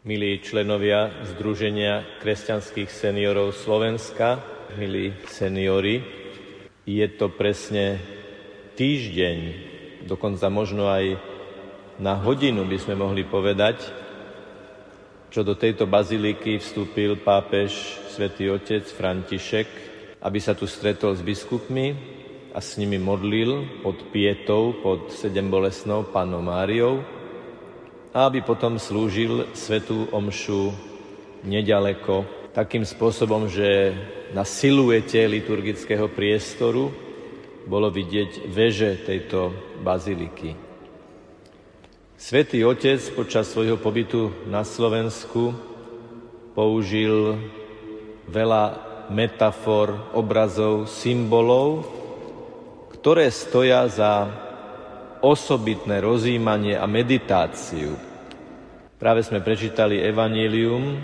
Milí členovia Združenia kresťanských seniorov Slovenska, milí seniori, je to presne týždeň, dokonca možno aj na hodinu by sme mohli povedať, čo do tejto baziliky vstúpil pápež svätý otec František, aby sa tu stretol s biskupmi a s nimi modlil pod pietou, pod sedembolesnou panou Máriou, aby potom slúžil svetú omšu nedaleko, takým spôsobom, že na siluete liturgického priestoru bolo vidieť veže tejto baziliky. Svetý Otec počas svojho pobytu na Slovensku použil veľa metafor, obrazov, symbolov, ktoré stoja za osobitné rozjímanie a meditáciu. Práve sme prečítali Evangelium,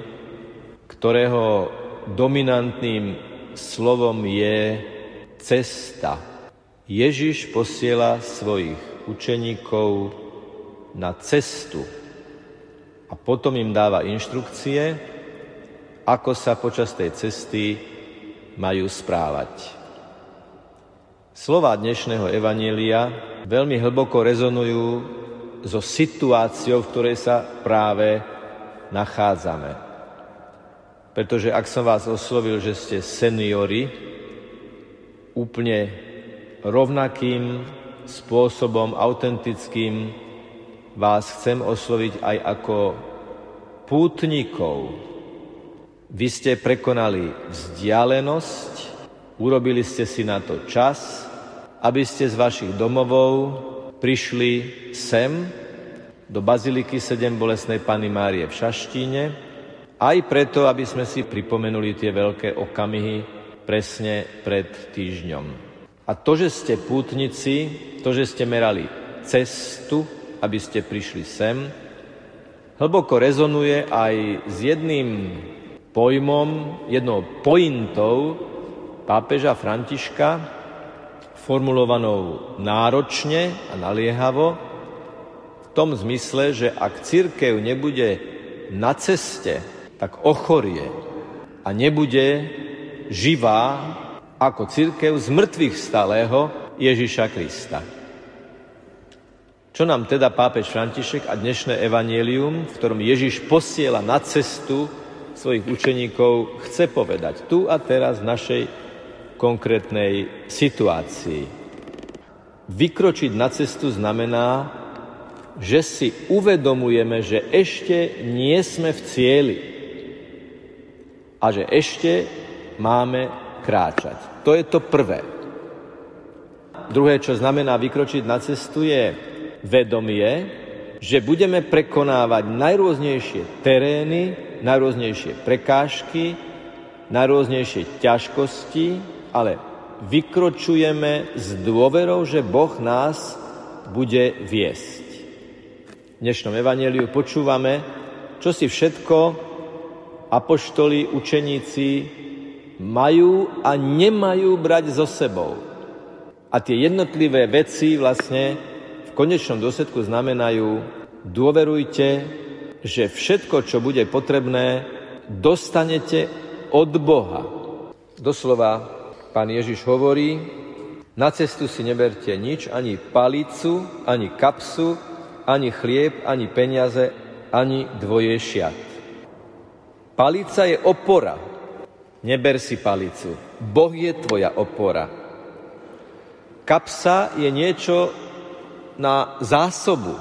ktorého dominantným slovom je cesta. Ježiš posiela svojich učeníkov na cestu a potom im dáva inštrukcie, ako sa počas tej cesty majú správať. Slova dnešného Evanielia veľmi hlboko rezonujú so situáciou, v ktorej sa práve nachádzame. Pretože ak som vás oslovil, že ste seniori, úplne rovnakým spôsobom, autentickým, vás chcem osloviť aj ako pútnikov. Vy ste prekonali vzdialenosť, urobili ste si na to čas, aby ste z vašich domovov prišli sem do Baziliky sedem bolesnej Pany Márie v Šaštíne, aj preto, aby sme si pripomenuli tie veľké okamihy presne pred týždňom. A to, že ste pútnici, to, že ste merali cestu, aby ste prišli sem, hlboko rezonuje aj s jedným pojmom, jednou pointou pápeža Františka, formulovanou náročne a naliehavo, v tom zmysle, že ak církev nebude na ceste, tak ochorie a nebude živá ako církev z mŕtvych stalého Ježiša Krista. Čo nám teda pápež František a dnešné evanielium, v ktorom Ježiš posiela na cestu svojich učeníkov, chce povedať tu a teraz v našej konkrétnej situácii. Vykročiť na cestu znamená, že si uvedomujeme, že ešte nie sme v cieli a že ešte máme kráčať. To je to prvé. Druhé, čo znamená vykročiť na cestu, je vedomie, že budeme prekonávať najrôznejšie terény, najrôznejšie prekážky, najrôznejšie ťažkosti, ale vykročujeme s dôverou, že Boh nás bude viesť. V dnešnom evaneliu počúvame, čo si všetko apoštoli, učeníci majú a nemajú brať so sebou. A tie jednotlivé veci vlastne v konečnom dôsledku znamenajú dôverujte, že všetko, čo bude potrebné, dostanete od Boha. Doslova Pán Ježiš hovorí, na cestu si neberte nič, ani palicu, ani kapsu, ani chlieb, ani peniaze, ani dvoje šiat. Palica je opora. Neber si palicu. Boh je tvoja opora. Kapsa je niečo na zásobu.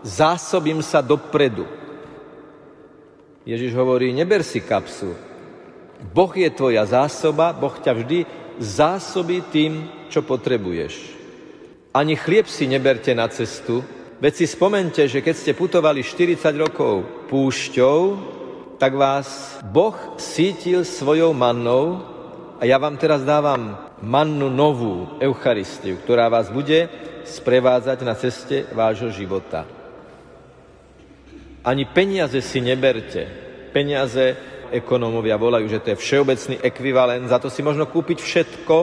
Zásobím sa dopredu. Ježiš hovorí, neber si kapsu. Boh je tvoja zásoba, Boh ťa vždy zásobí tým, čo potrebuješ. Ani chlieb si neberte na cestu, veď si spomente, že keď ste putovali 40 rokov púšťou, tak vás Boh sítil svojou mannou a ja vám teraz dávam mannu novú, Eucharistiu, ktorá vás bude sprevádzať na ceste vášho života. Ani peniaze si neberte. Peniaze ekonómovia volajú, že to je všeobecný ekvivalent, za to si možno kúpiť všetko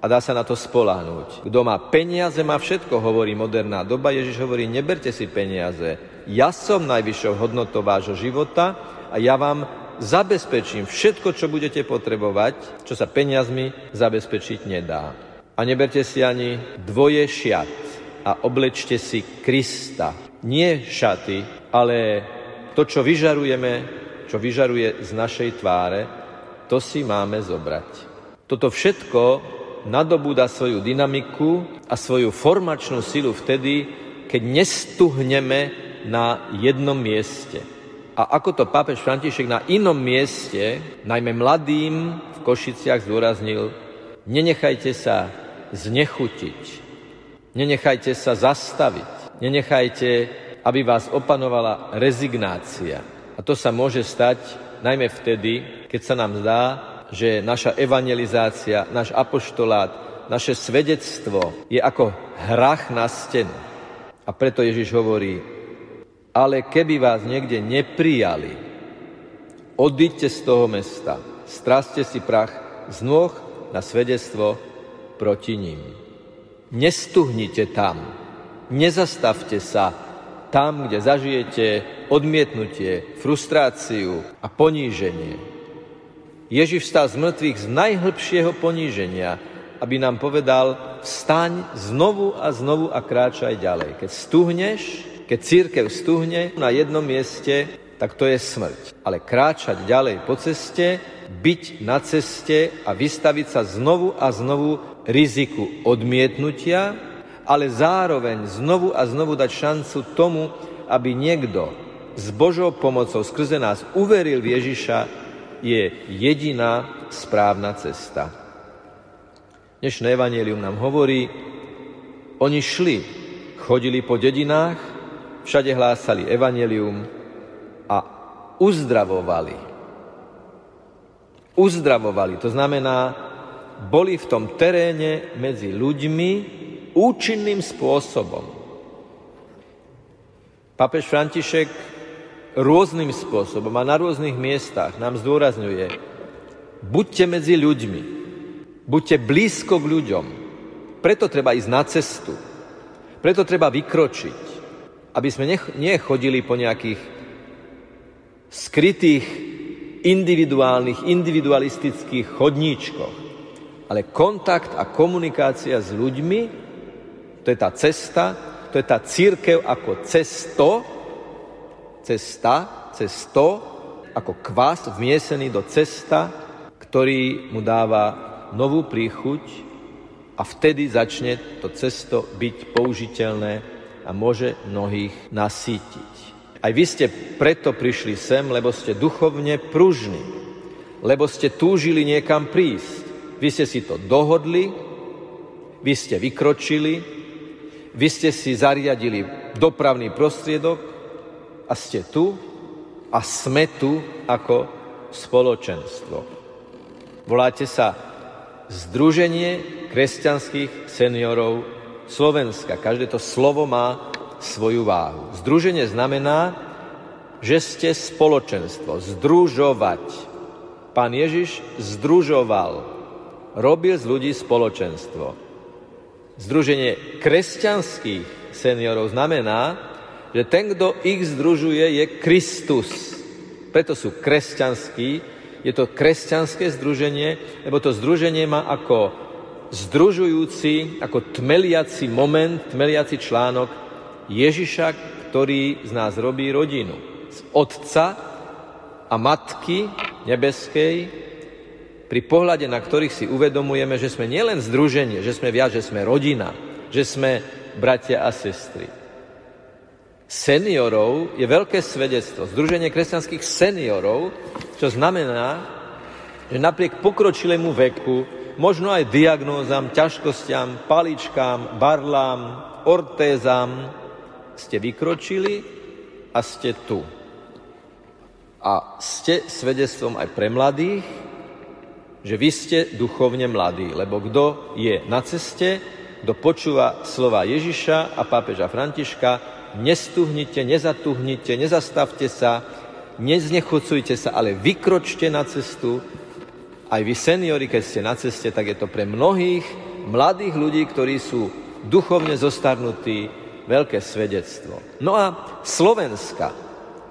a dá sa na to spoláhnuť. Kto má peniaze, má všetko, hovorí moderná doba. Ježiš hovorí, neberte si peniaze, ja som najvyššou hodnotou vášho života a ja vám zabezpečím všetko, čo budete potrebovať, čo sa peniazmi zabezpečiť nedá. A neberte si ani dvoje šiat a oblečte si Krista. Nie šaty, ale to, čo vyžarujeme, čo vyžaruje z našej tváre, to si máme zobrať. Toto všetko nadobúda svoju dynamiku a svoju formačnú silu vtedy, keď nestuhneme na jednom mieste. A ako to pápež František na inom mieste, najmä mladým v Košiciach zdôraznil, nenechajte sa znechutiť, nenechajte sa zastaviť, nenechajte, aby vás opanovala rezignácia. A to sa môže stať najmä vtedy, keď sa nám zdá, že naša evangelizácia, náš apoštolát, naše svedectvo je ako hrach na stenu. A preto Ježiš hovorí, ale keby vás niekde neprijali, odíďte z toho mesta, straste si prach z nôh na svedectvo proti ním. Nestuhnite tam, nezastavte sa tam, kde zažijete odmietnutie, frustráciu a poníženie. Ježiš vstal z mŕtvych z najhlbšieho poníženia, aby nám povedal, vstaň znovu a znovu a kráčaj ďalej. Keď stuhneš, keď církev stuhne na jednom mieste, tak to je smrť. Ale kráčať ďalej po ceste, byť na ceste a vystaviť sa znovu a znovu riziku odmietnutia, ale zároveň znovu a znovu dať šancu tomu, aby niekto s Božou pomocou skrze nás uveril v Ježiša, je jediná správna cesta. Dnešné evanelium nám hovorí, oni šli, chodili po dedinách, všade hlásali evanelium a uzdravovali. Uzdravovali, to znamená, boli v tom teréne medzi ľuďmi účinným spôsobom. Papež František rôznym spôsobom a na rôznych miestach nám zdôrazňuje, buďte medzi ľuďmi, Buďte blízko k ľuďom. Preto treba ísť na cestu. Preto treba vykročiť. Aby sme nechodili po nejakých skrytých, individuálnych, individualistických chodníčkoch. Ale kontakt a komunikácia s ľuďmi, to je tá cesta, to je tá církev ako cesto, cesta, cesto, ako kvás vmiesený do cesta, ktorý mu dáva novú príchuť a vtedy začne to cesto byť použiteľné a môže mnohých nasítiť. Aj vy ste preto prišli sem, lebo ste duchovne pružní, lebo ste túžili niekam prísť. Vy ste si to dohodli, vy ste vykročili, vy ste si zariadili dopravný prostriedok a ste tu a sme tu ako spoločenstvo. Voláte sa Združenie kresťanských seniorov Slovenska. Každé to slovo má svoju váhu. Združenie znamená, že ste spoločenstvo, združovať. Pán Ježiš združoval, robil z ľudí spoločenstvo. Združenie kresťanských seniorov znamená, že ten, kto ich združuje, je Kristus. Preto sú kresťanskí, je to kresťanské združenie, lebo to združenie má ako združujúci, ako tmeliaci moment, tmeliaci článok Ježiša, ktorý z nás robí rodinu. Z otca a matky nebeskej, pri pohľade na ktorých si uvedomujeme, že sme nielen združenie, že sme viac, že sme rodina, že sme bratia a sestry. Seniorov je veľké svedectvo. Združenie kresťanských seniorov čo znamená, že napriek pokročilému veku, možno aj diagnózam, ťažkostiam, paličkám, barlám, ortézam, ste vykročili a ste tu. A ste svedectvom aj pre mladých, že vy ste duchovne mladí, lebo kto je na ceste, kto počúva slova Ježiša a pápeža Františka, nestuhnite, nezatuhnite, nezastavte sa, neznechucujte sa, ale vykročte na cestu. Aj vy seniori, keď ste na ceste, tak je to pre mnohých mladých ľudí, ktorí sú duchovne zostarnutí, veľké svedectvo. No a Slovenska.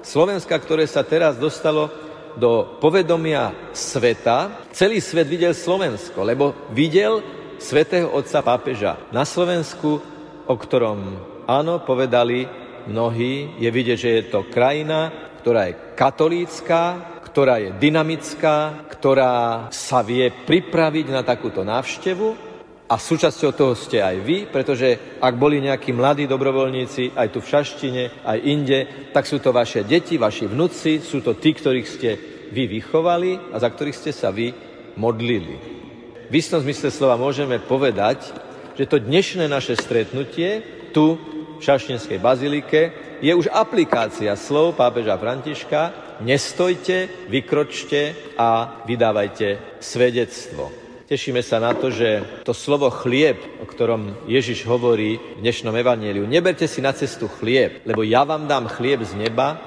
Slovenska, ktoré sa teraz dostalo do povedomia sveta. Celý svet videl Slovensko, lebo videl svätého otca pápeža na Slovensku, o ktorom áno, povedali mnohí, je vidieť, že je to krajina, ktorá je katolícká, ktorá je dynamická, ktorá sa vie pripraviť na takúto návštevu a súčasťou toho ste aj vy, pretože ak boli nejakí mladí dobrovoľníci aj tu v Šaštine, aj inde, tak sú to vaše deti, vaši vnúci, sú to tí, ktorých ste vy vychovali a za ktorých ste sa vy modlili. V istom zmysle slova môžeme povedať, že to dnešné naše stretnutie tu v Šaštinskej bazilike je už aplikácia slov pápeža Františka, nestojte, vykročte a vydávajte svedectvo. Tešíme sa na to, že to slovo chlieb, o ktorom Ježiš hovorí v dnešnom evaníliu, neberte si na cestu chlieb, lebo ja vám dám chlieb z neba,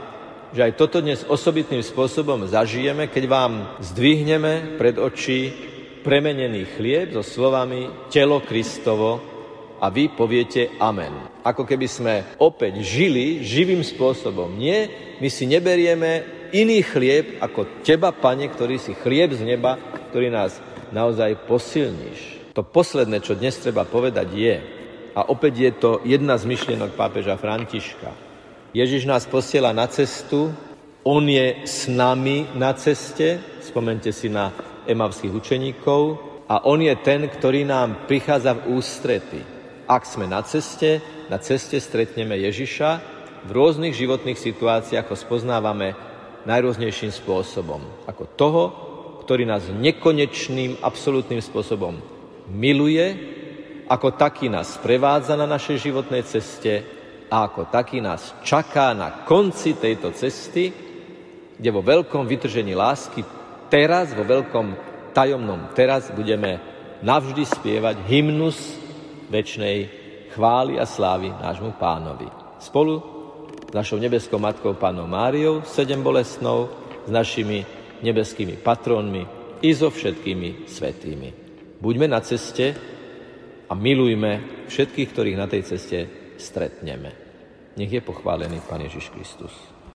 že aj toto dnes osobitným spôsobom zažijeme, keď vám zdvihneme pred oči premenený chlieb so slovami telo Kristovo a vy poviete amen. Ako keby sme opäť žili živým spôsobom. Nie, my si neberieme iný chlieb ako teba, Pane, ktorý si chlieb z neba, ktorý nás naozaj posilníš. To posledné, čo dnes treba povedať je, a opäť je to jedna z myšlienok pápeža Františka. Ježiš nás posiela na cestu, on je s nami na ceste, spomente si na emavských učeníkov, a on je ten, ktorý nám prichádza v ústrety. Ak sme na ceste, na ceste stretneme Ježiša, v rôznych životných situáciách ho spoznávame najrôznejším spôsobom. Ako toho, ktorý nás nekonečným, absolútnym spôsobom miluje, ako taký nás prevádza na našej životnej ceste a ako taký nás čaká na konci tejto cesty, kde vo veľkom vytržení lásky teraz, vo veľkom tajomnom teraz budeme navždy spievať hymnus väčšnej chvály a slávy nášmu pánovi. Spolu s našou nebeskou matkou pánom Máriou, sedem bolestnou, s našimi nebeskými patrónmi i so všetkými svetými. Buďme na ceste a milujme všetkých, ktorých na tej ceste stretneme. Nech je pochválený Pán Ježiš Kristus.